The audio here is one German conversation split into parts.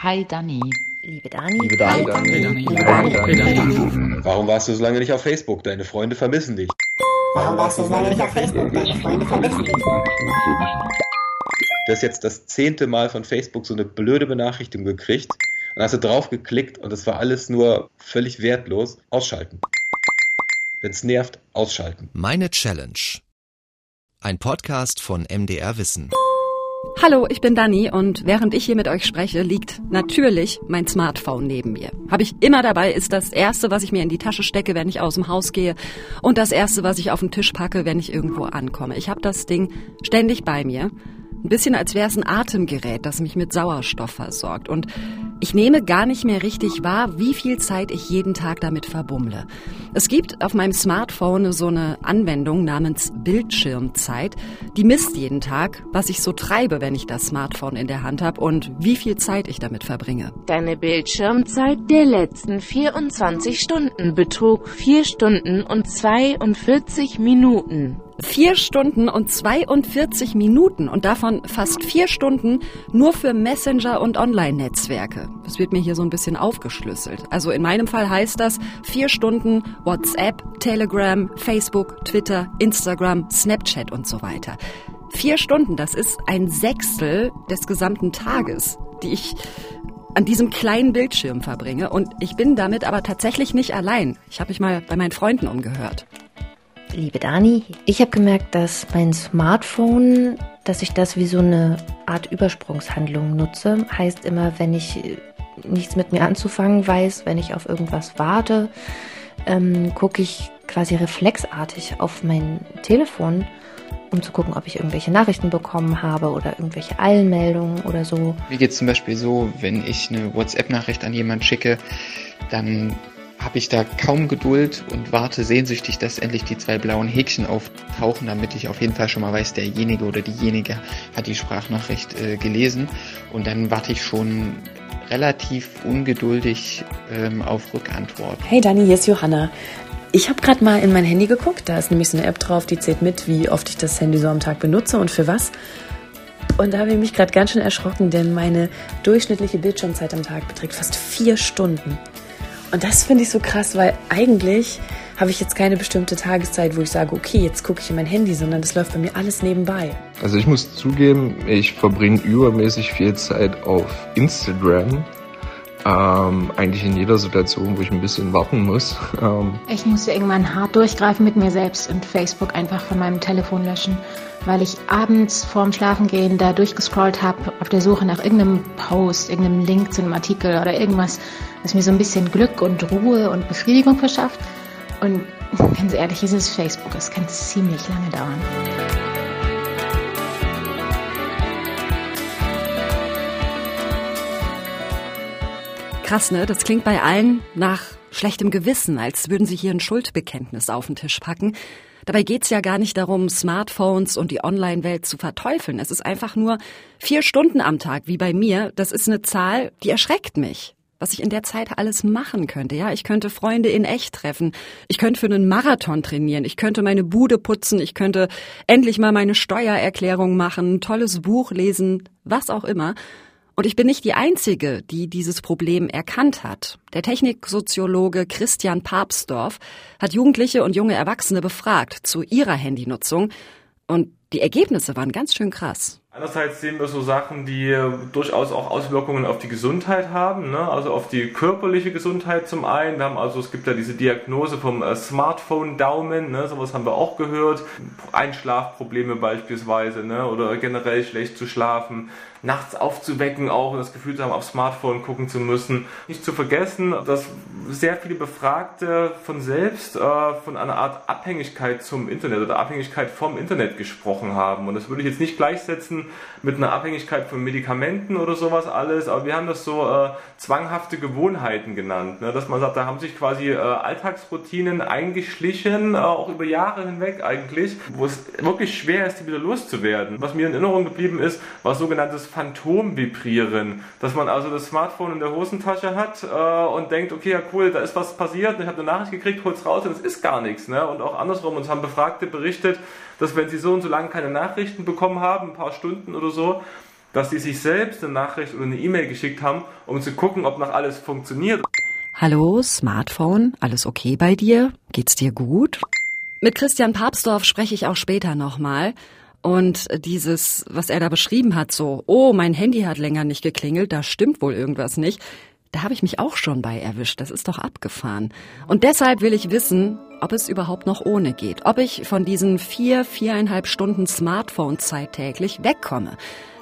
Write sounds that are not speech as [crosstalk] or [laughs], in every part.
Hi Dani. Liebe Dani. Liebe Dani. Hi Dani. Warum warst du so lange nicht auf Facebook? Deine Freunde vermissen dich. Warum warst du so lange nicht auf Facebook? Deine Freunde vermissen dich. Du hast jetzt das zehnte Mal von Facebook so eine blöde Benachrichtigung gekriegt und hast du drauf geklickt und es war alles nur völlig wertlos. Ausschalten. Wenn es nervt, ausschalten. Meine Challenge. Ein Podcast von MDR Wissen. Hallo, ich bin Dani und während ich hier mit euch spreche, liegt natürlich mein Smartphone neben mir. Habe ich immer dabei, ist das erste, was ich mir in die Tasche stecke, wenn ich aus dem Haus gehe und das erste, was ich auf den Tisch packe, wenn ich irgendwo ankomme. Ich habe das Ding ständig bei mir. Ein bisschen als wäre es ein Atemgerät, das mich mit Sauerstoff versorgt. Und ich nehme gar nicht mehr richtig wahr, wie viel Zeit ich jeden Tag damit verbummle. Es gibt auf meinem Smartphone so eine Anwendung namens Bildschirmzeit. Die misst jeden Tag, was ich so treibe, wenn ich das Smartphone in der Hand habe und wie viel Zeit ich damit verbringe. Deine Bildschirmzeit der letzten 24 Stunden betrug 4 Stunden und 42 Minuten. Vier Stunden und 42 Minuten und davon fast vier Stunden nur für Messenger und Online-Netzwerke. Das wird mir hier so ein bisschen aufgeschlüsselt. Also in meinem Fall heißt das vier Stunden WhatsApp, Telegram, Facebook, Twitter, Instagram, Snapchat und so weiter. Vier Stunden, das ist ein Sechstel des gesamten Tages, die ich an diesem kleinen Bildschirm verbringe. Und ich bin damit aber tatsächlich nicht allein. Ich habe mich mal bei meinen Freunden umgehört. Liebe Dani, ich habe gemerkt, dass mein Smartphone, dass ich das wie so eine Art Übersprungshandlung nutze. Heißt immer, wenn ich nichts mit mir anzufangen weiß, wenn ich auf irgendwas warte, ähm, gucke ich quasi reflexartig auf mein Telefon, um zu gucken, ob ich irgendwelche Nachrichten bekommen habe oder irgendwelche Eilenmeldungen oder so. Mir geht es zum Beispiel so, wenn ich eine WhatsApp-Nachricht an jemanden schicke, dann habe ich da kaum Geduld und warte sehnsüchtig, dass endlich die zwei blauen Häkchen auftauchen, damit ich auf jeden Fall schon mal weiß, derjenige oder diejenige hat die Sprachnachricht äh, gelesen. Und dann warte ich schon relativ ungeduldig ähm, auf Rückantwort. Hey Dani, hier ist Johanna. Ich habe gerade mal in mein Handy geguckt. Da ist nämlich so eine App drauf, die zählt mit, wie oft ich das Handy so am Tag benutze und für was. Und da habe ich mich gerade ganz schön erschrocken, denn meine durchschnittliche Bildschirmzeit am Tag beträgt fast vier Stunden. Und das finde ich so krass, weil eigentlich habe ich jetzt keine bestimmte Tageszeit, wo ich sage, okay, jetzt gucke ich in mein Handy, sondern das läuft bei mir alles nebenbei. Also ich muss zugeben, ich verbringe übermäßig viel Zeit auf Instagram. Ähm, eigentlich in jeder Situation, wo ich ein bisschen warten muss. Ähm ich musste irgendwann hart durchgreifen mit mir selbst und Facebook einfach von meinem Telefon löschen, weil ich abends vorm Schlafengehen da durchgescrollt habe auf der Suche nach irgendeinem Post, irgendeinem Link zu einem Artikel oder irgendwas, was mir so ein bisschen Glück und Ruhe und Befriedigung verschafft. Und [laughs] ganz ehrlich, es ist Facebook. Es kann ziemlich lange dauern. Krass, ne? Das klingt bei allen nach schlechtem Gewissen, als würden sie hier ein Schuldbekenntnis auf den Tisch packen. Dabei geht's ja gar nicht darum, Smartphones und die Online-Welt zu verteufeln. Es ist einfach nur vier Stunden am Tag, wie bei mir. Das ist eine Zahl, die erschreckt mich was ich in der Zeit alles machen könnte. Ja, ich könnte Freunde in echt treffen. Ich könnte für einen Marathon trainieren. Ich könnte meine Bude putzen. Ich könnte endlich mal meine Steuererklärung machen, tolles Buch lesen, was auch immer. Und ich bin nicht die Einzige, die dieses Problem erkannt hat. Der Techniksoziologe Christian Papsdorf hat Jugendliche und junge Erwachsene befragt zu ihrer Handynutzung. Und die Ergebnisse waren ganz schön krass. Einerseits sehen wir so Sachen, die durchaus auch Auswirkungen auf die Gesundheit haben, ne? also auf die körperliche Gesundheit zum einen. Wir haben also, es gibt ja diese Diagnose vom äh, Smartphone-Daumen, ne? sowas haben wir auch gehört. Einschlafprobleme beispielsweise ne? oder generell schlecht zu schlafen nachts aufzuwecken auch und das Gefühl zu haben, aufs Smartphone gucken zu müssen. Nicht zu vergessen, dass sehr viele Befragte von selbst äh, von einer Art Abhängigkeit zum Internet oder Abhängigkeit vom Internet gesprochen haben. Und das würde ich jetzt nicht gleichsetzen mit einer Abhängigkeit von Medikamenten oder sowas alles, aber wir haben das so äh, zwanghafte Gewohnheiten genannt. Ne? Dass man sagt, da haben sich quasi äh, Alltagsroutinen eingeschlichen, äh, auch über Jahre hinweg eigentlich, wo es wirklich schwer ist, die wieder loszuwerden. Was mir in Erinnerung geblieben ist, war sogenanntes Phantomvibrieren, dass man also das Smartphone in der Hosentasche hat äh, und denkt, okay, ja cool, da ist was passiert, ich habe eine Nachricht gekriegt, hol's raus und es ist gar nichts. Ne? Und auch andersrum, uns haben Befragte berichtet, dass wenn sie so und so lange keine Nachrichten bekommen haben, ein paar Stunden oder so, dass die sich selbst eine Nachricht oder eine E-Mail geschickt haben, um zu gucken, ob noch alles funktioniert. Hallo, Smartphone, alles okay bei dir? Geht's dir gut? Mit Christian Papsdorf spreche ich auch später nochmal. Und dieses, was er da beschrieben hat, so, oh, mein Handy hat länger nicht geklingelt, da stimmt wohl irgendwas nicht, da habe ich mich auch schon bei erwischt. Das ist doch abgefahren. Und deshalb will ich wissen, ob es überhaupt noch ohne geht. Ob ich von diesen vier, viereinhalb Stunden Smartphone-Zeit täglich wegkomme.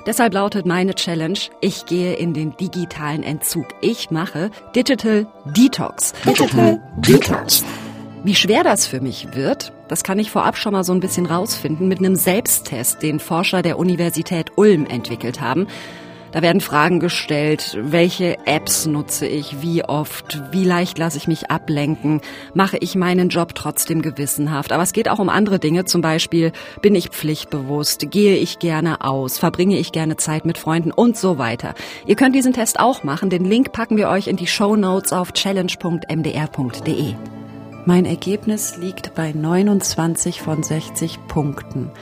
Deshalb lautet meine Challenge, ich gehe in den digitalen Entzug. Ich mache Digital Detox. Digital Detox. Wie schwer das für mich wird, das kann ich vorab schon mal so ein bisschen rausfinden mit einem Selbsttest, den Forscher der Universität Ulm entwickelt haben. Da werden Fragen gestellt, welche Apps nutze ich, wie oft, wie leicht lasse ich mich ablenken, mache ich meinen Job trotzdem gewissenhaft. Aber es geht auch um andere Dinge, zum Beispiel bin ich pflichtbewusst, gehe ich gerne aus, verbringe ich gerne Zeit mit Freunden und so weiter. Ihr könnt diesen Test auch machen, den Link packen wir euch in die Show Notes auf challenge.mdr.de. Mein Ergebnis liegt bei 29 von 60 Punkten.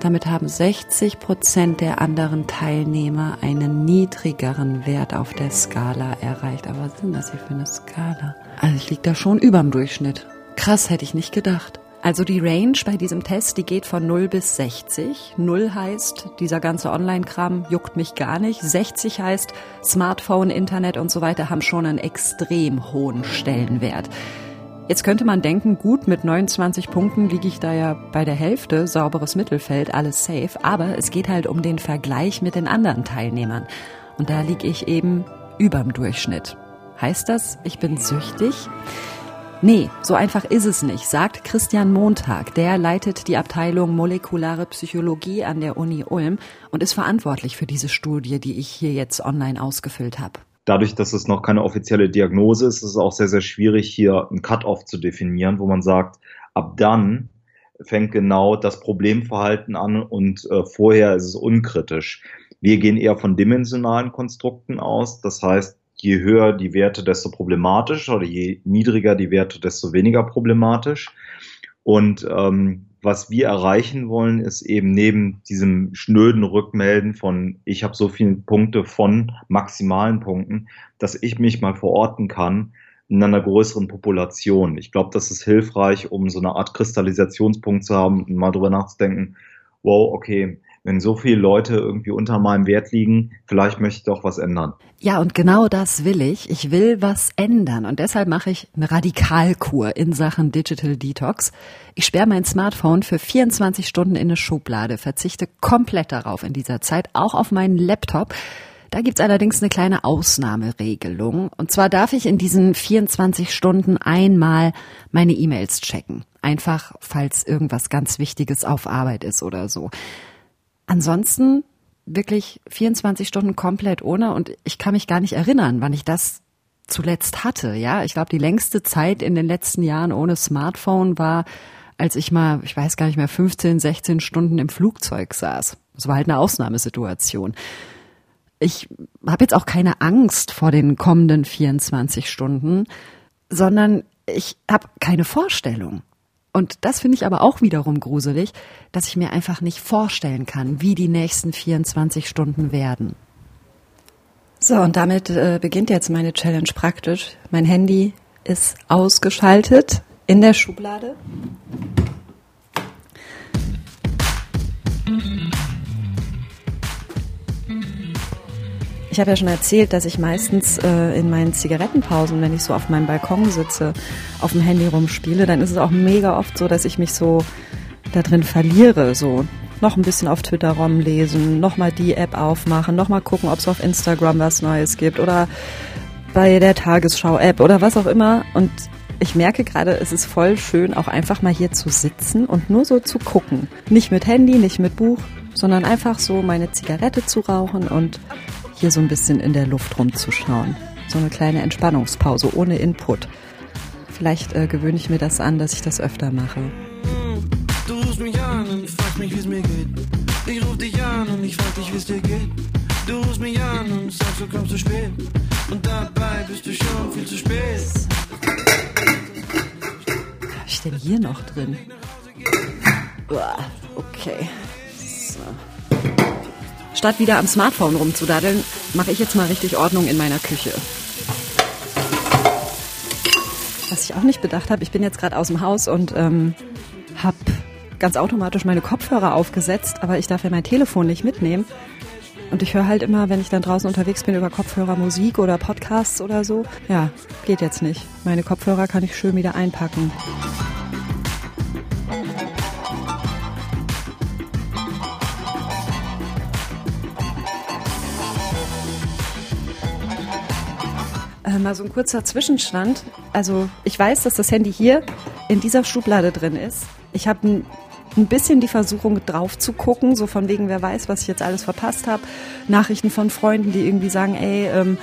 Damit haben 60 Prozent der anderen Teilnehmer einen niedrigeren Wert auf der Skala erreicht. Aber was denn das hier für eine Skala? Also ich liege da schon überm Durchschnitt. Krass, hätte ich nicht gedacht. Also die Range bei diesem Test, die geht von 0 bis 60. 0 heißt, dieser ganze Online-Kram juckt mich gar nicht. 60 heißt, Smartphone, Internet und so weiter haben schon einen extrem hohen Stellenwert. Jetzt könnte man denken, gut, mit 29 Punkten liege ich da ja bei der Hälfte, sauberes Mittelfeld, alles safe. Aber es geht halt um den Vergleich mit den anderen Teilnehmern. Und da liege ich eben überm Durchschnitt. Heißt das, ich bin süchtig? Nee, so einfach ist es nicht, sagt Christian Montag. Der leitet die Abteilung Molekulare Psychologie an der Uni Ulm und ist verantwortlich für diese Studie, die ich hier jetzt online ausgefüllt habe dadurch, dass es noch keine offizielle Diagnose ist, ist es auch sehr, sehr schwierig, hier einen Cut-off zu definieren, wo man sagt, ab dann fängt genau das Problemverhalten an und äh, vorher ist es unkritisch. Wir gehen eher von dimensionalen Konstrukten aus. Das heißt, je höher die Werte, desto problematisch oder je niedriger die Werte, desto weniger problematisch. Und ähm, was wir erreichen wollen, ist eben neben diesem schnöden Rückmelden von, ich habe so viele Punkte von maximalen Punkten, dass ich mich mal verorten kann in einer größeren Population. Ich glaube, das ist hilfreich, um so eine Art Kristallisationspunkt zu haben und mal drüber nachzudenken, wow, okay, wenn so viele Leute irgendwie unter meinem Wert liegen, vielleicht möchte ich doch was ändern. Ja, und genau das will ich. Ich will was ändern. Und deshalb mache ich eine Radikalkur in Sachen Digital Detox. Ich sperre mein Smartphone für 24 Stunden in eine Schublade, verzichte komplett darauf in dieser Zeit, auch auf meinen Laptop. Da gibt's allerdings eine kleine Ausnahmeregelung. Und zwar darf ich in diesen 24 Stunden einmal meine E-Mails checken. Einfach, falls irgendwas ganz Wichtiges auf Arbeit ist oder so. Ansonsten wirklich 24 Stunden komplett ohne und ich kann mich gar nicht erinnern, wann ich das zuletzt hatte. Ja, ich glaube, die längste Zeit in den letzten Jahren ohne Smartphone war, als ich mal, ich weiß gar nicht mehr, 15, 16 Stunden im Flugzeug saß. Das war halt eine Ausnahmesituation. Ich habe jetzt auch keine Angst vor den kommenden 24 Stunden, sondern ich habe keine Vorstellung. Und das finde ich aber auch wiederum gruselig, dass ich mir einfach nicht vorstellen kann, wie die nächsten 24 Stunden werden. So, und damit äh, beginnt jetzt meine Challenge praktisch. Mein Handy ist ausgeschaltet in der Schublade. Ich habe ja schon erzählt, dass ich meistens äh, in meinen Zigarettenpausen, wenn ich so auf meinem Balkon sitze, auf dem Handy rumspiele, dann ist es auch mega oft so, dass ich mich so da drin verliere. So noch ein bisschen auf Twitter rumlesen, noch mal die App aufmachen, noch mal gucken, ob es auf Instagram was Neues gibt oder bei der Tagesschau-App oder was auch immer. Und ich merke gerade, es ist voll schön, auch einfach mal hier zu sitzen und nur so zu gucken. Nicht mit Handy, nicht mit Buch, sondern einfach so meine Zigarette zu rauchen und hier so ein bisschen in der Luft rumzuschauen. So eine kleine Entspannungspause ohne Input. Vielleicht äh, gewöhne ich mir das an, dass ich das öfter mache. Du rufst mich an und fragst mich, wie es mir geht. Ich ruf dich an und ich frag dich, wie es dir geht. Du rufst mich an und sagst, du kommst zu spät. Und dabei bist du schon viel zu spät. Was hab ich denn hier noch drin? Okay. Statt wieder am Smartphone rumzudaddeln, mache ich jetzt mal richtig Ordnung in meiner Küche. Was ich auch nicht bedacht habe, ich bin jetzt gerade aus dem Haus und ähm, habe ganz automatisch meine Kopfhörer aufgesetzt, aber ich darf ja mein Telefon nicht mitnehmen. Und ich höre halt immer, wenn ich dann draußen unterwegs bin, über Kopfhörer Musik oder Podcasts oder so. Ja, geht jetzt nicht. Meine Kopfhörer kann ich schön wieder einpacken. Mal so ein kurzer Zwischenstand. Also ich weiß, dass das Handy hier in dieser Schublade drin ist. Ich habe ein, ein bisschen die Versuchung drauf zu gucken, so von wegen, wer weiß, was ich jetzt alles verpasst habe. Nachrichten von Freunden, die irgendwie sagen, ey, ähm,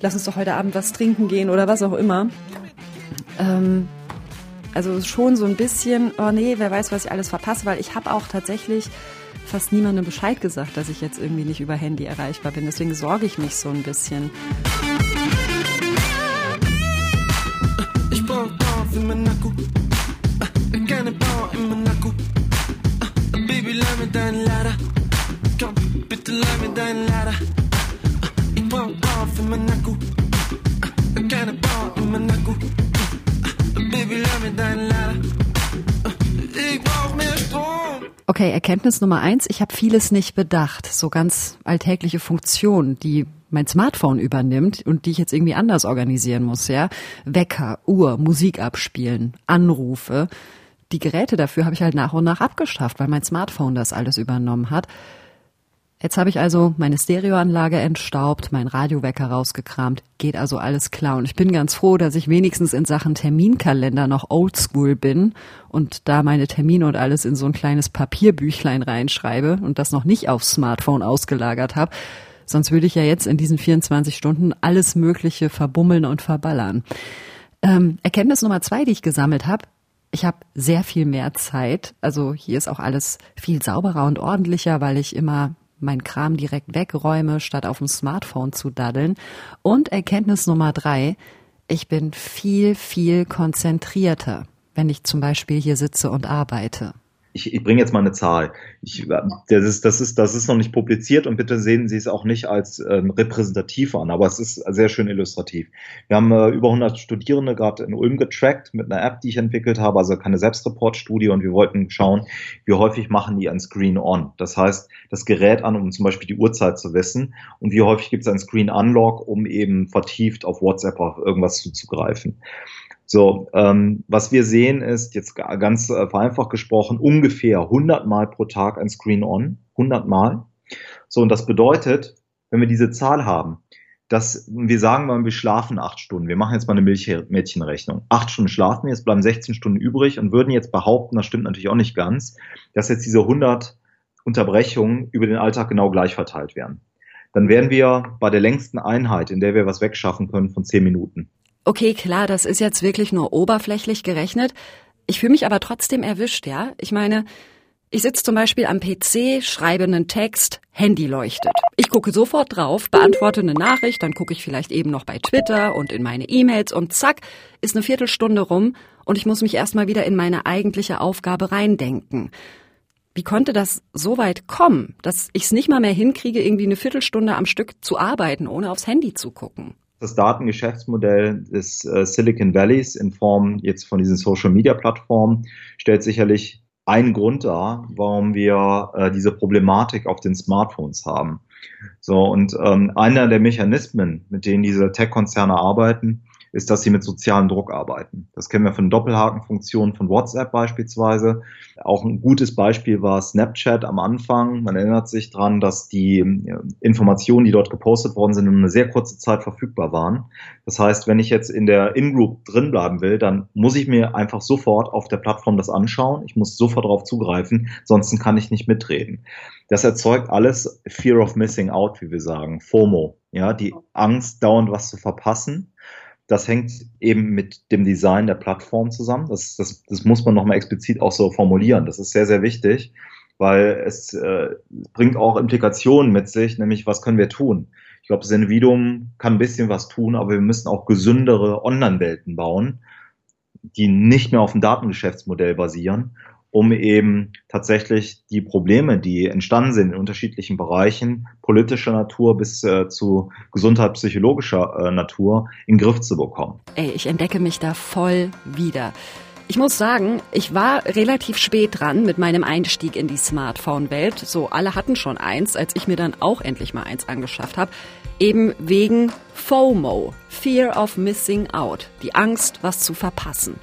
lass uns doch heute Abend was trinken gehen oder was auch immer. Ähm, also schon so ein bisschen, oh nee, wer weiß, was ich alles verpasse, weil ich habe auch tatsächlich fast niemandem Bescheid gesagt, dass ich jetzt irgendwie nicht über Handy erreichbar bin. Deswegen sorge ich mich so ein bisschen. Deinen Lader. Ich brauch Dorf in meinen Akku. Keine Bau in meinen Akku. Baby, leih mir deinen Lader. Ich brauch mehr Strom. Okay, Erkenntnis Nummer eins, ich habe vieles nicht bedacht. So ganz alltägliche Funktionen, die mein Smartphone übernimmt und die ich jetzt irgendwie anders organisieren muss, ja. Wecker, Uhr, Musik abspielen, Anrufe. Die Geräte dafür habe ich halt nach und nach abgeschafft, weil mein Smartphone das alles übernommen hat. Jetzt habe ich also meine Stereoanlage entstaubt, mein Radiowecker rausgekramt, geht also alles klar. Und ich bin ganz froh, dass ich wenigstens in Sachen Terminkalender noch oldschool bin und da meine Termine und alles in so ein kleines Papierbüchlein reinschreibe und das noch nicht aufs Smartphone ausgelagert habe. Sonst würde ich ja jetzt in diesen 24 Stunden alles Mögliche verbummeln und verballern. Ähm, Erkenntnis Nummer zwei, die ich gesammelt habe, ich habe sehr viel mehr Zeit. Also hier ist auch alles viel sauberer und ordentlicher, weil ich immer mein Kram direkt wegräume, statt auf dem Smartphone zu daddeln. Und Erkenntnis Nummer drei, ich bin viel, viel konzentrierter, wenn ich zum Beispiel hier sitze und arbeite. Ich, ich bringe jetzt mal eine Zahl. Ich, das, ist, das, ist, das ist noch nicht publiziert und bitte sehen Sie es auch nicht als ähm, repräsentativ an, aber es ist sehr schön illustrativ. Wir haben äh, über 100 Studierende gerade in Ulm getrackt mit einer App, die ich entwickelt habe, also keine Selbstreport-Studie und wir wollten schauen, wie häufig machen die ein Screen-On. Das heißt, das Gerät an, um zum Beispiel die Uhrzeit zu wissen und wie häufig gibt es ein Screen-Unlock, um eben vertieft auf WhatsApp auf irgendwas zuzugreifen. So, ähm, was wir sehen ist, jetzt ganz äh, vereinfacht gesprochen, ungefähr 100 Mal pro Tag ein Screen-On, 100 Mal. So, und das bedeutet, wenn wir diese Zahl haben, dass wir sagen wir schlafen acht Stunden. Wir machen jetzt mal eine Milchmädchenrechnung. Acht Stunden schlafen wir, es bleiben 16 Stunden übrig und würden jetzt behaupten, das stimmt natürlich auch nicht ganz, dass jetzt diese 100 Unterbrechungen über den Alltag genau gleich verteilt werden. Dann wären wir bei der längsten Einheit, in der wir was wegschaffen können, von 10 Minuten. Okay, klar, das ist jetzt wirklich nur oberflächlich gerechnet. Ich fühle mich aber trotzdem erwischt, ja? Ich meine, ich sitze zum Beispiel am PC, schreibe einen Text, Handy leuchtet. Ich gucke sofort drauf, beantworte eine Nachricht, dann gucke ich vielleicht eben noch bei Twitter und in meine E-Mails und zack, ist eine Viertelstunde rum und ich muss mich erstmal wieder in meine eigentliche Aufgabe reindenken. Wie konnte das so weit kommen, dass ich es nicht mal mehr hinkriege, irgendwie eine Viertelstunde am Stück zu arbeiten, ohne aufs Handy zu gucken? Das Datengeschäftsmodell des äh, Silicon Valleys in Form jetzt von diesen Social Media Plattformen stellt sicherlich einen Grund dar, warum wir äh, diese Problematik auf den Smartphones haben. So, und ähm, einer der Mechanismen, mit denen diese Tech-Konzerne arbeiten, ist, dass sie mit sozialem Druck arbeiten. Das kennen wir von Doppelhakenfunktionen von WhatsApp beispielsweise. Auch ein gutes Beispiel war Snapchat am Anfang. Man erinnert sich dran, dass die Informationen, die dort gepostet worden sind, in eine sehr kurze Zeit verfügbar waren. Das heißt, wenn ich jetzt in der In-Group drin bleiben will, dann muss ich mir einfach sofort auf der Plattform das anschauen. Ich muss sofort darauf zugreifen, sonst kann ich nicht mitreden. Das erzeugt alles Fear of Missing Out, wie wir sagen, FOMO, ja, die Angst, dauernd was zu verpassen. Das hängt eben mit dem Design der Plattform zusammen. Das, das, das muss man nochmal explizit auch so formulieren. Das ist sehr, sehr wichtig, weil es äh, bringt auch Implikationen mit sich, nämlich was können wir tun? Ich glaube, das Individuum kann ein bisschen was tun, aber wir müssen auch gesündere Online-Welten bauen, die nicht mehr auf dem Datengeschäftsmodell basieren um eben tatsächlich die Probleme, die entstanden sind in unterschiedlichen Bereichen, politischer Natur bis äh, zu gesundheitspsychologischer äh, Natur, in den Griff zu bekommen. Ey, ich entdecke mich da voll wieder. Ich muss sagen, ich war relativ spät dran mit meinem Einstieg in die Smartphone-Welt. So, alle hatten schon eins, als ich mir dann auch endlich mal eins angeschafft habe. Eben wegen FOMO, Fear of Missing Out, die Angst, was zu verpassen.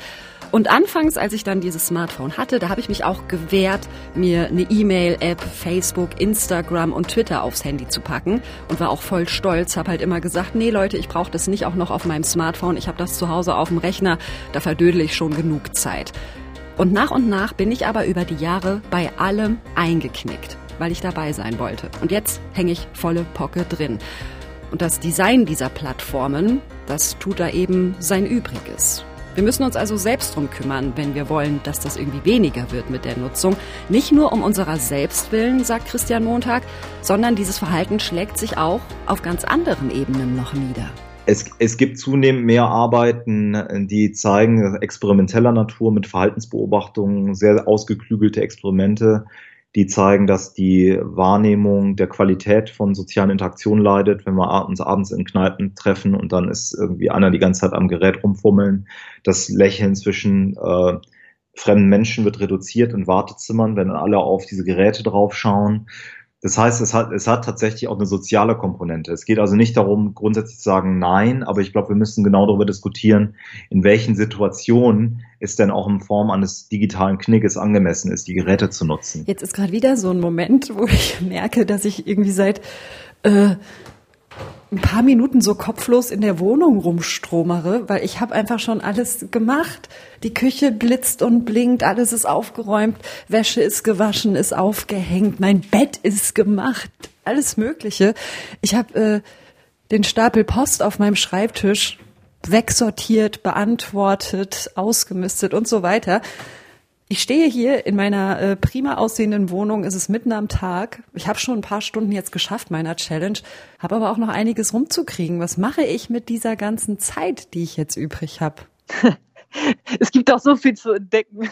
Und anfangs, als ich dann dieses Smartphone hatte, da habe ich mich auch gewehrt, mir eine E-Mail-App, Facebook, Instagram und Twitter aufs Handy zu packen und war auch voll stolz, habe halt immer gesagt, nee Leute, ich brauche das nicht auch noch auf meinem Smartphone, ich habe das zu Hause auf dem Rechner, da verdödel ich schon genug Zeit. Und nach und nach bin ich aber über die Jahre bei allem eingeknickt, weil ich dabei sein wollte. Und jetzt hänge ich volle Pocke drin. Und das Design dieser Plattformen, das tut da eben sein Übriges. Wir müssen uns also selbst drum kümmern, wenn wir wollen, dass das irgendwie weniger wird mit der Nutzung. Nicht nur um unserer selbst willen, sagt Christian Montag, sondern dieses Verhalten schlägt sich auch auf ganz anderen Ebenen noch nieder. Es, es gibt zunehmend mehr Arbeiten, die zeigen, experimenteller Natur mit Verhaltensbeobachtungen, sehr ausgeklügelte Experimente, die zeigen, dass die Wahrnehmung der Qualität von sozialen Interaktionen leidet, wenn wir uns abends in Kneipen treffen und dann ist irgendwie einer die ganze Zeit am Gerät rumfummeln. Das Lächeln zwischen äh, fremden Menschen wird reduziert in Wartezimmern, wenn alle auf diese Geräte draufschauen. Das heißt, es hat, es hat tatsächlich auch eine soziale Komponente. Es geht also nicht darum, grundsätzlich zu sagen Nein, aber ich glaube, wir müssen genau darüber diskutieren, in welchen Situationen es denn auch in Form eines digitalen Knickes angemessen ist, die Geräte zu nutzen. Jetzt ist gerade wieder so ein Moment, wo ich merke, dass ich irgendwie seit äh, ein paar Minuten so kopflos in der Wohnung rumstromere, weil ich habe einfach schon alles gemacht. Die Küche blitzt und blinkt, alles ist aufgeräumt, Wäsche ist gewaschen, ist aufgehängt, mein Bett ist gemacht, alles Mögliche. Ich habe äh, den Stapel Post auf meinem Schreibtisch wegsortiert, beantwortet, ausgemistet und so weiter. Ich stehe hier in meiner äh, prima aussehenden Wohnung. Es ist mitten am Tag. Ich habe schon ein paar Stunden jetzt geschafft meiner Challenge, habe aber auch noch einiges rumzukriegen. Was mache ich mit dieser ganzen Zeit, die ich jetzt übrig habe? [laughs] es gibt auch so viel zu entdecken.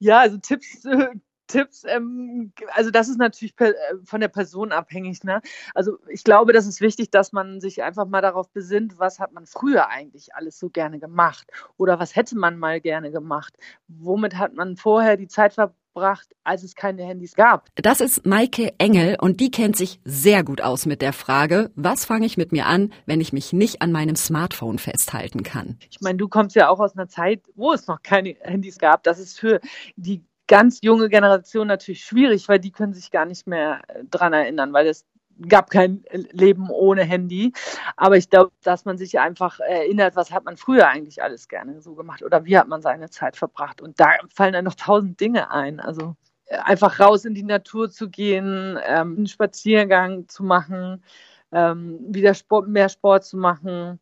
Ja, also Tipps äh, Tipps, ähm, also das ist natürlich äh, von der Person abhängig. Ne? Also ich glaube, das ist wichtig, dass man sich einfach mal darauf besinnt, was hat man früher eigentlich alles so gerne gemacht oder was hätte man mal gerne gemacht. Womit hat man vorher die Zeit verbracht, als es keine Handys gab? Das ist Maike Engel und die kennt sich sehr gut aus mit der Frage, was fange ich mit mir an, wenn ich mich nicht an meinem Smartphone festhalten kann? Ich meine, du kommst ja auch aus einer Zeit, wo es noch keine Handys gab. Das ist für die ganz junge Generation natürlich schwierig, weil die können sich gar nicht mehr äh, dran erinnern, weil es gab kein Leben ohne Handy. Aber ich glaube, dass man sich einfach erinnert, was hat man früher eigentlich alles gerne so gemacht oder wie hat man seine Zeit verbracht. Und da fallen dann noch tausend Dinge ein. Also äh, einfach raus in die Natur zu gehen, ähm, einen Spaziergang zu machen, ähm, wieder Sport, mehr Sport zu machen.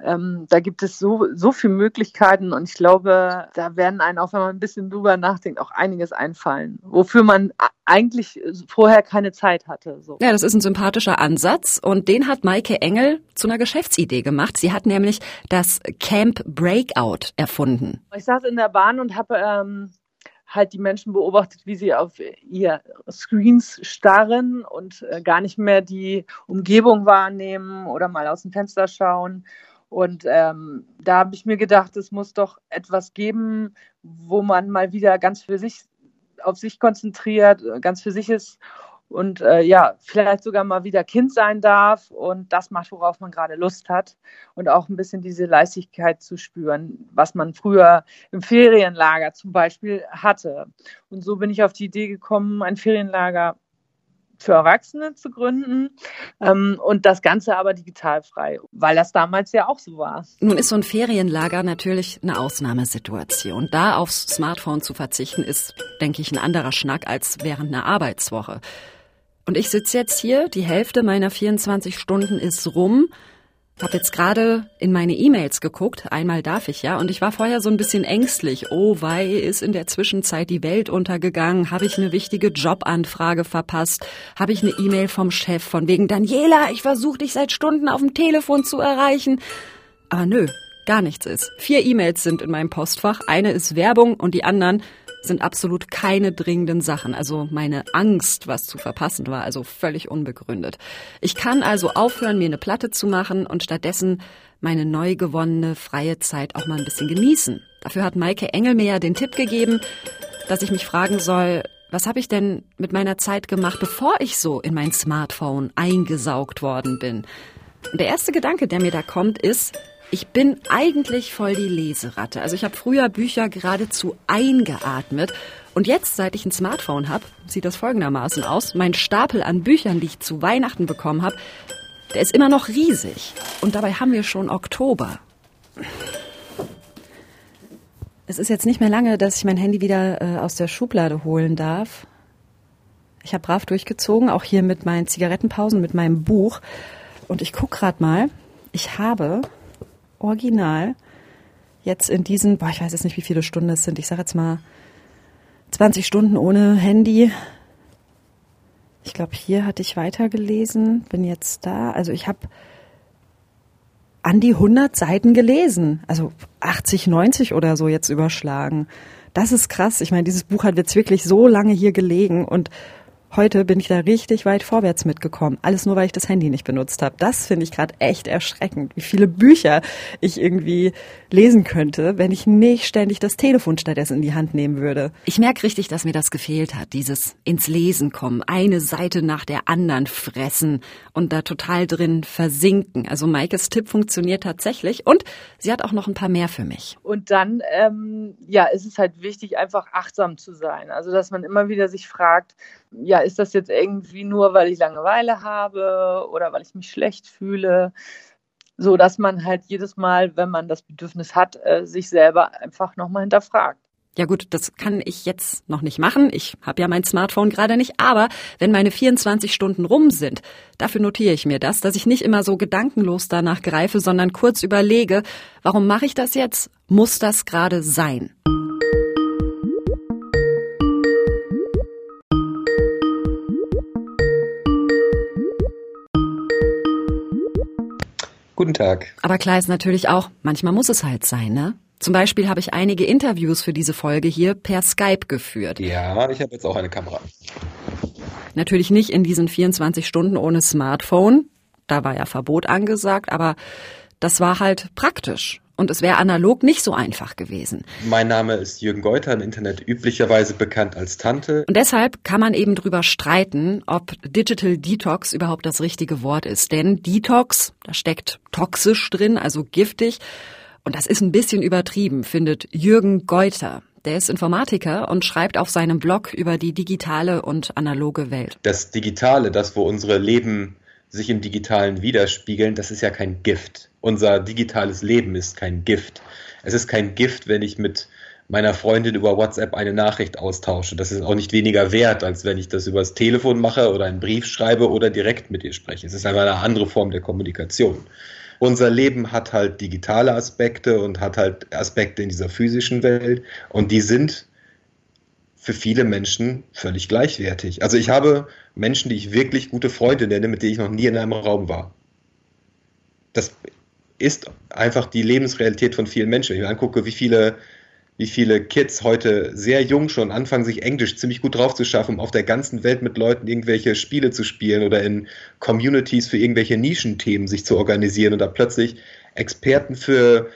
Ähm, da gibt es so, so viele Möglichkeiten und ich glaube, da werden einem auch, wenn man ein bisschen drüber nachdenkt, auch einiges einfallen, wofür man eigentlich vorher keine Zeit hatte. So. Ja, das ist ein sympathischer Ansatz und den hat Maike Engel zu einer Geschäftsidee gemacht. Sie hat nämlich das Camp Breakout erfunden. Ich saß in der Bahn und habe ähm, halt die Menschen beobachtet, wie sie auf ihr Screens starren und äh, gar nicht mehr die Umgebung wahrnehmen oder mal aus dem Fenster schauen. Und ähm, da habe ich mir gedacht, es muss doch etwas geben, wo man mal wieder ganz für sich auf sich konzentriert, ganz für sich ist und äh, ja, vielleicht sogar mal wieder Kind sein darf und das macht, worauf man gerade Lust hat und auch ein bisschen diese Leichtigkeit zu spüren, was man früher im Ferienlager zum Beispiel hatte. Und so bin ich auf die Idee gekommen, ein Ferienlager für Erwachsene zu gründen ähm, und das Ganze aber digital frei, weil das damals ja auch so war. Nun ist so ein Ferienlager natürlich eine Ausnahmesituation. Da aufs Smartphone zu verzichten, ist, denke ich, ein anderer Schnack als während einer Arbeitswoche. Und ich sitze jetzt hier, die Hälfte meiner 24 Stunden ist rum habe jetzt gerade in meine E-Mails geguckt, einmal darf ich ja, und ich war vorher so ein bisschen ängstlich. Oh, weil ist in der Zwischenzeit die Welt untergegangen? Habe ich eine wichtige Jobanfrage verpasst? Habe ich eine E-Mail vom Chef von wegen Daniela, ich versuche dich seit Stunden auf dem Telefon zu erreichen? Aber nö, gar nichts ist. Vier E-Mails sind in meinem Postfach, eine ist Werbung und die anderen sind absolut keine dringenden Sachen. Also meine Angst, was zu verpassen, war also völlig unbegründet. Ich kann also aufhören, mir eine Platte zu machen und stattdessen meine neu gewonnene freie Zeit auch mal ein bisschen genießen. Dafür hat Maike Engelmeyer den Tipp gegeben, dass ich mich fragen soll, was habe ich denn mit meiner Zeit gemacht, bevor ich so in mein Smartphone eingesaugt worden bin? Und der erste Gedanke, der mir da kommt, ist, ich bin eigentlich voll die Leseratte. Also ich habe früher Bücher geradezu eingeatmet. Und jetzt, seit ich ein Smartphone habe, sieht das folgendermaßen aus. Mein Stapel an Büchern, die ich zu Weihnachten bekommen habe, der ist immer noch riesig. Und dabei haben wir schon Oktober. Es ist jetzt nicht mehr lange, dass ich mein Handy wieder äh, aus der Schublade holen darf. Ich habe brav durchgezogen, auch hier mit meinen Zigarettenpausen, mit meinem Buch. Und ich guck gerade mal, ich habe original jetzt in diesen, boah, ich weiß jetzt nicht, wie viele Stunden es sind. Ich sage jetzt mal 20 Stunden ohne Handy. Ich glaube, hier hatte ich weitergelesen, bin jetzt da. Also ich habe an die 100 Seiten gelesen. Also 80, 90 oder so jetzt überschlagen. Das ist krass. Ich meine, dieses Buch hat jetzt wirklich so lange hier gelegen und Heute bin ich da richtig weit vorwärts mitgekommen. Alles nur, weil ich das Handy nicht benutzt habe. Das finde ich gerade echt erschreckend, wie viele Bücher ich irgendwie lesen könnte, wenn ich nicht ständig das Telefon stattdessen in die Hand nehmen würde. Ich merke richtig, dass mir das gefehlt hat, dieses ins Lesen kommen, eine Seite nach der anderen fressen und da total drin versinken. Also Maikes Tipp funktioniert tatsächlich und sie hat auch noch ein paar mehr für mich. Und dann, ähm, ja, ist es halt wichtig, einfach achtsam zu sein. Also, dass man immer wieder sich fragt, ja, ist das jetzt irgendwie nur, weil ich Langeweile habe oder weil ich mich schlecht fühle? So dass man halt jedes Mal, wenn man das Bedürfnis hat, äh, sich selber einfach nochmal hinterfragt. Ja gut, das kann ich jetzt noch nicht machen. Ich habe ja mein Smartphone gerade nicht. Aber wenn meine 24 Stunden rum sind, dafür notiere ich mir das, dass ich nicht immer so gedankenlos danach greife, sondern kurz überlege, warum mache ich das jetzt? Muss das gerade sein? Guten Tag. Aber klar ist natürlich auch, manchmal muss es halt sein, ne? Zum Beispiel habe ich einige Interviews für diese Folge hier per Skype geführt. Ja, ich habe jetzt auch eine Kamera. Natürlich nicht in diesen 24 Stunden ohne Smartphone. Da war ja Verbot angesagt, aber das war halt praktisch. Und es wäre analog nicht so einfach gewesen. Mein Name ist Jürgen Geuter, im Internet üblicherweise bekannt als Tante. Und deshalb kann man eben drüber streiten, ob Digital Detox überhaupt das richtige Wort ist. Denn Detox, da steckt toxisch drin, also giftig. Und das ist ein bisschen übertrieben, findet Jürgen Geuter. Der ist Informatiker und schreibt auf seinem Blog über die digitale und analoge Welt. Das Digitale, das wo unsere Leben sich im Digitalen widerspiegeln, das ist ja kein Gift. Unser digitales Leben ist kein Gift. Es ist kein Gift, wenn ich mit meiner Freundin über WhatsApp eine Nachricht austausche. Das ist auch nicht weniger wert, als wenn ich das übers Telefon mache oder einen Brief schreibe oder direkt mit ihr spreche. Es ist einfach eine andere Form der Kommunikation. Unser Leben hat halt digitale Aspekte und hat halt Aspekte in dieser physischen Welt und die sind für viele Menschen völlig gleichwertig. Also ich habe Menschen, die ich wirklich gute Freunde nenne, mit denen ich noch nie in einem Raum war. Das ist einfach die Lebensrealität von vielen Menschen. Wenn ich mir angucke, wie viele, wie viele Kids heute sehr jung schon anfangen, sich Englisch ziemlich gut drauf zu schaffen, um auf der ganzen Welt mit Leuten irgendwelche Spiele zu spielen oder in Communities für irgendwelche Nischenthemen sich zu organisieren und da plötzlich Experten für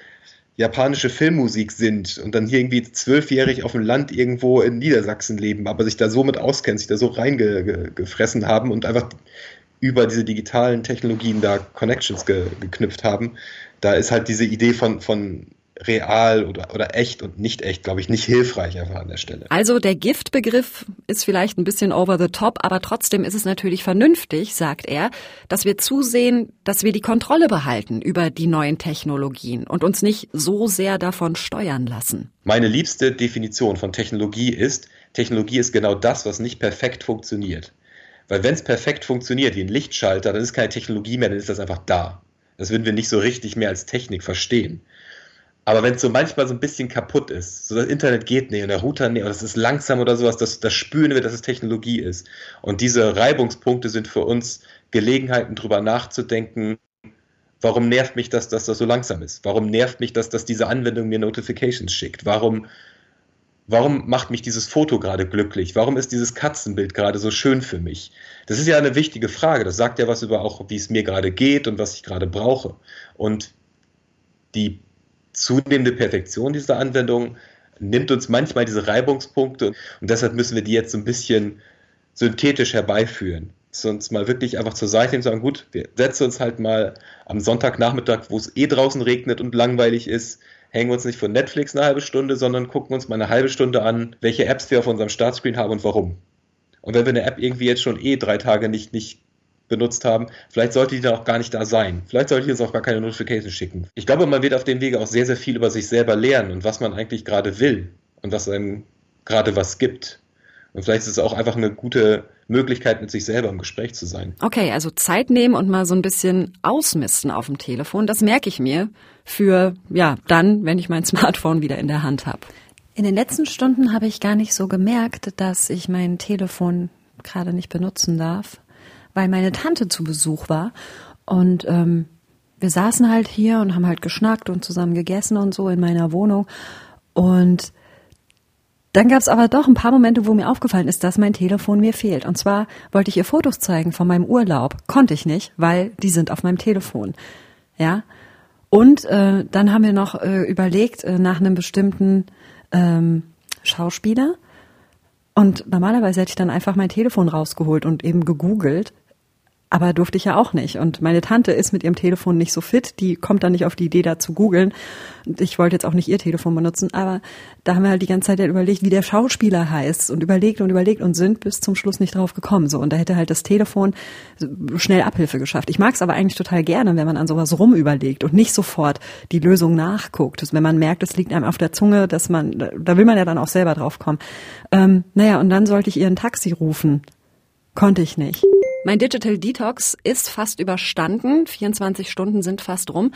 japanische Filmmusik sind und dann hier irgendwie zwölfjährig auf dem Land irgendwo in Niedersachsen leben, aber sich da so mit auskennen, sich da so reingefressen haben und einfach über diese digitalen Technologien da Connections ge geknüpft haben. Da ist halt diese Idee von, von real oder, oder echt und nicht echt, glaube ich, nicht hilfreich einfach an der Stelle. Also der Giftbegriff ist vielleicht ein bisschen over the top, aber trotzdem ist es natürlich vernünftig, sagt er, dass wir zusehen, dass wir die Kontrolle behalten über die neuen Technologien und uns nicht so sehr davon steuern lassen. Meine liebste Definition von Technologie ist, Technologie ist genau das, was nicht perfekt funktioniert. Weil wenn es perfekt funktioniert, wie ein Lichtschalter, dann ist keine Technologie mehr, dann ist das einfach da. Das würden wir nicht so richtig mehr als Technik verstehen. Aber wenn es so manchmal so ein bisschen kaputt ist, so das Internet geht nicht und der Router nicht, oder es ist langsam oder sowas, das, das spüren wir, dass es Technologie ist. Und diese Reibungspunkte sind für uns Gelegenheiten, drüber nachzudenken, warum nervt mich das, dass das so langsam ist? Warum nervt mich das, dass diese Anwendung mir Notifications schickt? Warum, warum macht mich dieses Foto gerade glücklich? Warum ist dieses Katzenbild gerade so schön für mich? Das ist ja eine wichtige Frage. Das sagt ja was über auch, wie es mir gerade geht und was ich gerade brauche. Und die zunehmende Perfektion dieser Anwendung nimmt uns manchmal diese Reibungspunkte und deshalb müssen wir die jetzt so ein bisschen synthetisch herbeiführen. Sonst mal wirklich einfach zur Seite und sagen, gut, wir setzen uns halt mal am Sonntagnachmittag, wo es eh draußen regnet und langweilig ist, hängen uns nicht von Netflix eine halbe Stunde, sondern gucken uns mal eine halbe Stunde an, welche Apps wir auf unserem Startscreen haben und warum. Und wenn wir eine App irgendwie jetzt schon eh drei Tage nicht, nicht benutzt haben, vielleicht sollte die dann auch gar nicht da sein. Vielleicht sollte die uns auch gar keine Notification schicken. Ich glaube, man wird auf dem Wege auch sehr, sehr viel über sich selber lernen und was man eigentlich gerade will und was einem gerade was gibt. Und vielleicht ist es auch einfach eine gute Möglichkeit, mit sich selber im Gespräch zu sein. Okay, also Zeit nehmen und mal so ein bisschen ausmisten auf dem Telefon, das merke ich mir für, ja, dann, wenn ich mein [laughs] Smartphone wieder in der Hand habe. In den letzten Stunden habe ich gar nicht so gemerkt, dass ich mein Telefon gerade nicht benutzen darf, weil meine Tante zu Besuch war und ähm, wir saßen halt hier und haben halt geschnackt und zusammen gegessen und so in meiner Wohnung und dann gab es aber doch ein paar Momente, wo mir aufgefallen ist, dass mein Telefon mir fehlt. Und zwar wollte ich ihr Fotos zeigen von meinem Urlaub. Konnte ich nicht, weil die sind auf meinem Telefon. Ja. Und äh, dann haben wir noch äh, überlegt äh, nach einem bestimmten ähm, Schauspieler. Und normalerweise hätte ich dann einfach mein Telefon rausgeholt und eben gegoogelt. Aber durfte ich ja auch nicht. Und meine Tante ist mit ihrem Telefon nicht so fit. Die kommt dann nicht auf die Idee, da zu googeln. Und ich wollte jetzt auch nicht ihr Telefon benutzen. Aber da haben wir halt die ganze Zeit überlegt, wie der Schauspieler heißt. Und überlegt und überlegt und sind bis zum Schluss nicht drauf gekommen. So. Und da hätte halt das Telefon schnell Abhilfe geschafft. Ich mag es aber eigentlich total gerne, wenn man an sowas rumüberlegt und nicht sofort die Lösung nachguckt. Also wenn man merkt, es liegt einem auf der Zunge, dass man, da will man ja dann auch selber drauf kommen. Ähm, naja, und dann sollte ich ihr ein Taxi rufen. Konnte ich nicht. Mein Digital Detox ist fast überstanden. 24 Stunden sind fast rum.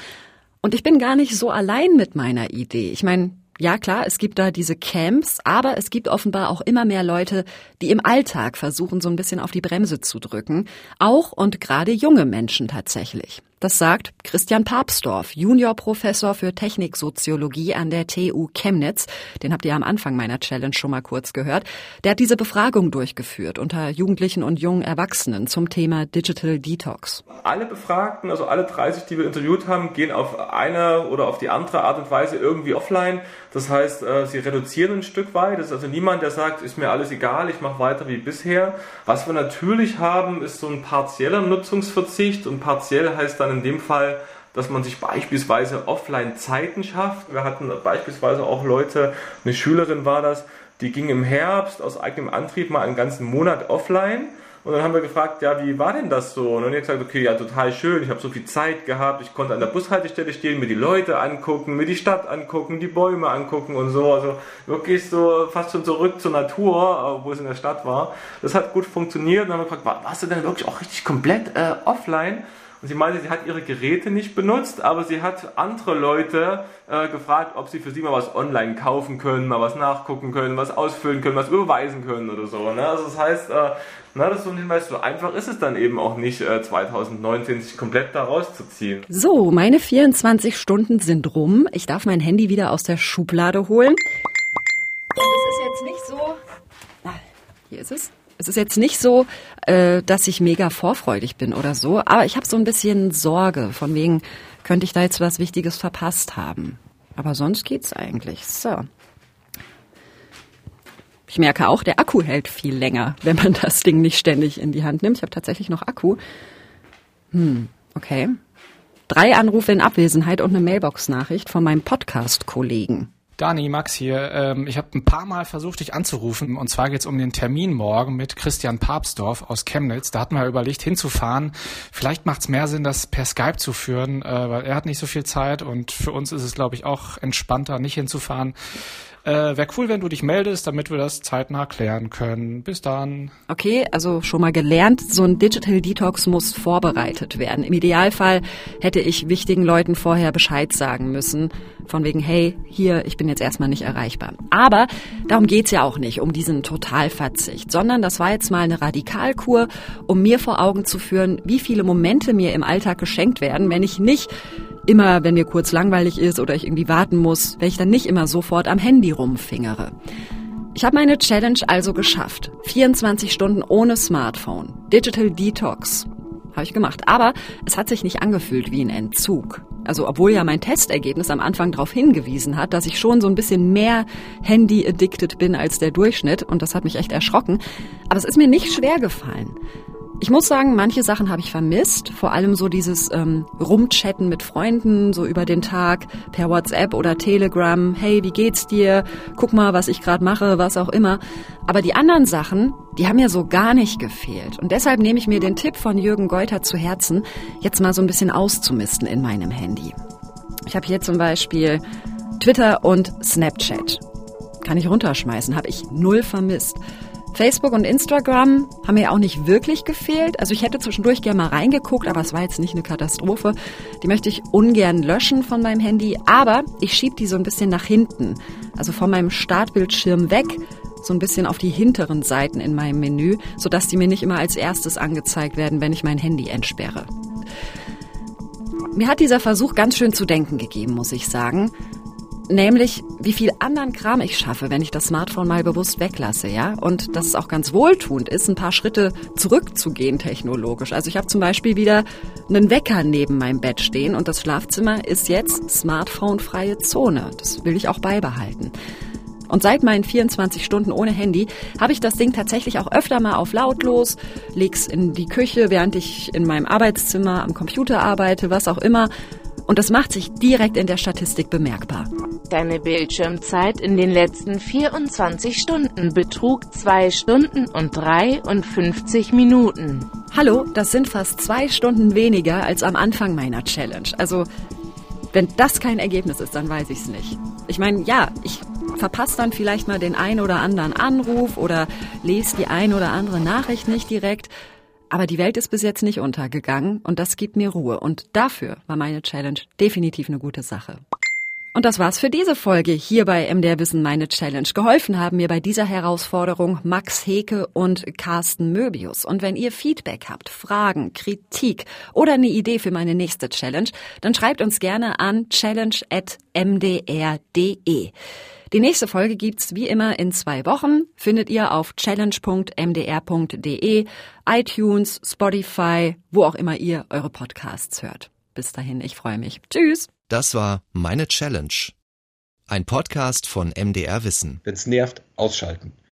Und ich bin gar nicht so allein mit meiner Idee. Ich meine, ja klar, es gibt da diese Camps, aber es gibt offenbar auch immer mehr Leute, die im Alltag versuchen, so ein bisschen auf die Bremse zu drücken. Auch und gerade junge Menschen tatsächlich. Das sagt Christian Papsdorf, Juniorprofessor für Techniksoziologie an der TU Chemnitz. Den habt ihr am Anfang meiner Challenge schon mal kurz gehört. Der hat diese Befragung durchgeführt unter Jugendlichen und jungen Erwachsenen zum Thema Digital Detox. Alle Befragten, also alle 30, die wir interviewt haben, gehen auf eine oder auf die andere Art und Weise irgendwie offline. Das heißt, äh, sie reduzieren ein Stück weit. Es ist also niemand, der sagt, ist mir alles egal, ich mache weiter wie bisher. Was wir natürlich haben, ist so ein partieller Nutzungsverzicht und partiell heißt dann in dem Fall, dass man sich beispielsweise offline Zeiten schafft. Wir hatten beispielsweise auch Leute, eine Schülerin war das, die ging im Herbst aus eigenem Antrieb mal einen ganzen Monat offline und dann haben wir gefragt, ja, wie war denn das so? Und dann hat gesagt, okay, ja, total schön, ich habe so viel Zeit gehabt, ich konnte an der Bushaltestelle stehen, mir die Leute angucken, mir die Stadt angucken, die Bäume angucken und so. Also wirklich so fast schon zurück zur Natur, wo es in der Stadt war. Das hat gut funktioniert. Und dann haben wir gefragt, warst du denn wirklich auch richtig komplett äh, offline? Und sie meinte, sie hat ihre Geräte nicht benutzt, aber sie hat andere Leute äh, gefragt, ob sie für sie mal was online kaufen können, mal was nachgucken können, was ausfüllen können, was überweisen können oder so. Ne? Also das heißt, äh, na, das ist so ein Hinweis, so einfach ist es dann eben auch nicht, äh, 2019 sich komplett da rauszuziehen. So, meine 24 Stunden sind rum. Ich darf mein Handy wieder aus der Schublade holen. Und es ist jetzt nicht so. Ah, hier ist es. Es ist jetzt nicht so, äh, dass ich mega vorfreudig bin oder so, aber ich habe so ein bisschen Sorge, von wegen könnte ich da jetzt was Wichtiges verpasst haben. Aber sonst geht's eigentlich. So. Ich merke auch, der Akku hält viel länger, [laughs] wenn man das Ding nicht ständig in die Hand nimmt. Ich habe tatsächlich noch Akku. Hm, okay. Drei Anrufe in Abwesenheit und eine Mailbox-Nachricht von meinem Podcast-Kollegen. Dani, Max hier. Ähm, ich habe ein paar Mal versucht, dich anzurufen. Und zwar geht es um den Termin morgen mit Christian Papsdorf aus Chemnitz. Da hatten wir überlegt, hinzufahren. Vielleicht macht es mehr Sinn, das per Skype zu führen, äh, weil er hat nicht so viel Zeit. Und für uns ist es, glaube ich, auch entspannter, nicht hinzufahren. Äh, Wäre cool, wenn du dich meldest, damit wir das zeitnah klären können. Bis dann. Okay, also schon mal gelernt, so ein Digital Detox muss vorbereitet werden. Im Idealfall hätte ich wichtigen Leuten vorher Bescheid sagen müssen. Von wegen, hey, hier, ich bin jetzt erstmal nicht erreichbar. Aber darum geht's ja auch nicht, um diesen Totalverzicht, sondern das war jetzt mal eine Radikalkur, um mir vor Augen zu führen, wie viele Momente mir im Alltag geschenkt werden, wenn ich nicht immer, wenn mir kurz langweilig ist oder ich irgendwie warten muss, wenn ich dann nicht immer sofort am Handy rumfingere. Ich habe meine Challenge also geschafft. 24 Stunden ohne Smartphone. Digital Detox. Habe ich gemacht. Aber es hat sich nicht angefühlt wie ein Entzug. Also obwohl ja mein Testergebnis am Anfang darauf hingewiesen hat, dass ich schon so ein bisschen mehr Handy-addicted bin als der Durchschnitt. Und das hat mich echt erschrocken. Aber es ist mir nicht schwer gefallen. Ich muss sagen, manche Sachen habe ich vermisst. Vor allem so dieses ähm, Rumchatten mit Freunden, so über den Tag per WhatsApp oder Telegram. Hey, wie geht's dir? Guck mal, was ich gerade mache, was auch immer. Aber die anderen Sachen, die haben mir so gar nicht gefehlt. Und deshalb nehme ich mir den Tipp von Jürgen Geuter zu Herzen, jetzt mal so ein bisschen auszumisten in meinem Handy. Ich habe hier zum Beispiel Twitter und Snapchat. Kann ich runterschmeißen, habe ich null vermisst. Facebook und Instagram haben mir auch nicht wirklich gefehlt. Also ich hätte zwischendurch gerne mal reingeguckt, aber es war jetzt nicht eine Katastrophe. Die möchte ich ungern löschen von meinem Handy, aber ich schiebe die so ein bisschen nach hinten. Also von meinem Startbildschirm weg, so ein bisschen auf die hinteren Seiten in meinem Menü, sodass die mir nicht immer als erstes angezeigt werden, wenn ich mein Handy entsperre. Mir hat dieser Versuch ganz schön zu denken gegeben, muss ich sagen. Nämlich, wie viel anderen Kram ich schaffe, wenn ich das Smartphone mal bewusst weglasse, ja? Und dass es auch ganz wohltuend ist, ein paar Schritte zurückzugehen technologisch. Also ich habe zum Beispiel wieder einen Wecker neben meinem Bett stehen und das Schlafzimmer ist jetzt smartphone-freie Zone. Das will ich auch beibehalten. Und seit meinen 24 Stunden ohne Handy habe ich das Ding tatsächlich auch öfter mal auf lautlos, leg's in die Küche, während ich in meinem Arbeitszimmer am Computer arbeite, was auch immer und das macht sich direkt in der Statistik bemerkbar. Deine Bildschirmzeit in den letzten 24 Stunden betrug 2 Stunden und 53 Minuten. Hallo, das sind fast zwei Stunden weniger als am Anfang meiner Challenge. Also, wenn das kein Ergebnis ist, dann weiß ich es nicht. Ich meine, ja, ich verpasse dann vielleicht mal den ein oder anderen Anruf oder lese die ein oder andere Nachricht nicht direkt. Aber die Welt ist bis jetzt nicht untergegangen und das gibt mir Ruhe. Und dafür war meine Challenge definitiv eine gute Sache. Und das war's für diese Folge hier bei MDR Wissen meine Challenge. Geholfen haben mir bei dieser Herausforderung Max Heke und Carsten Möbius. Und wenn ihr Feedback habt, Fragen, Kritik oder eine Idee für meine nächste Challenge, dann schreibt uns gerne an challenge.mdr.de. Die nächste Folge gibt's wie immer in zwei Wochen. Findet ihr auf challenge.mdr.de, iTunes, Spotify, wo auch immer ihr eure Podcasts hört. Bis dahin, ich freue mich. Tschüss. Das war Meine Challenge. Ein Podcast von MDR Wissen. Wenn's nervt, ausschalten.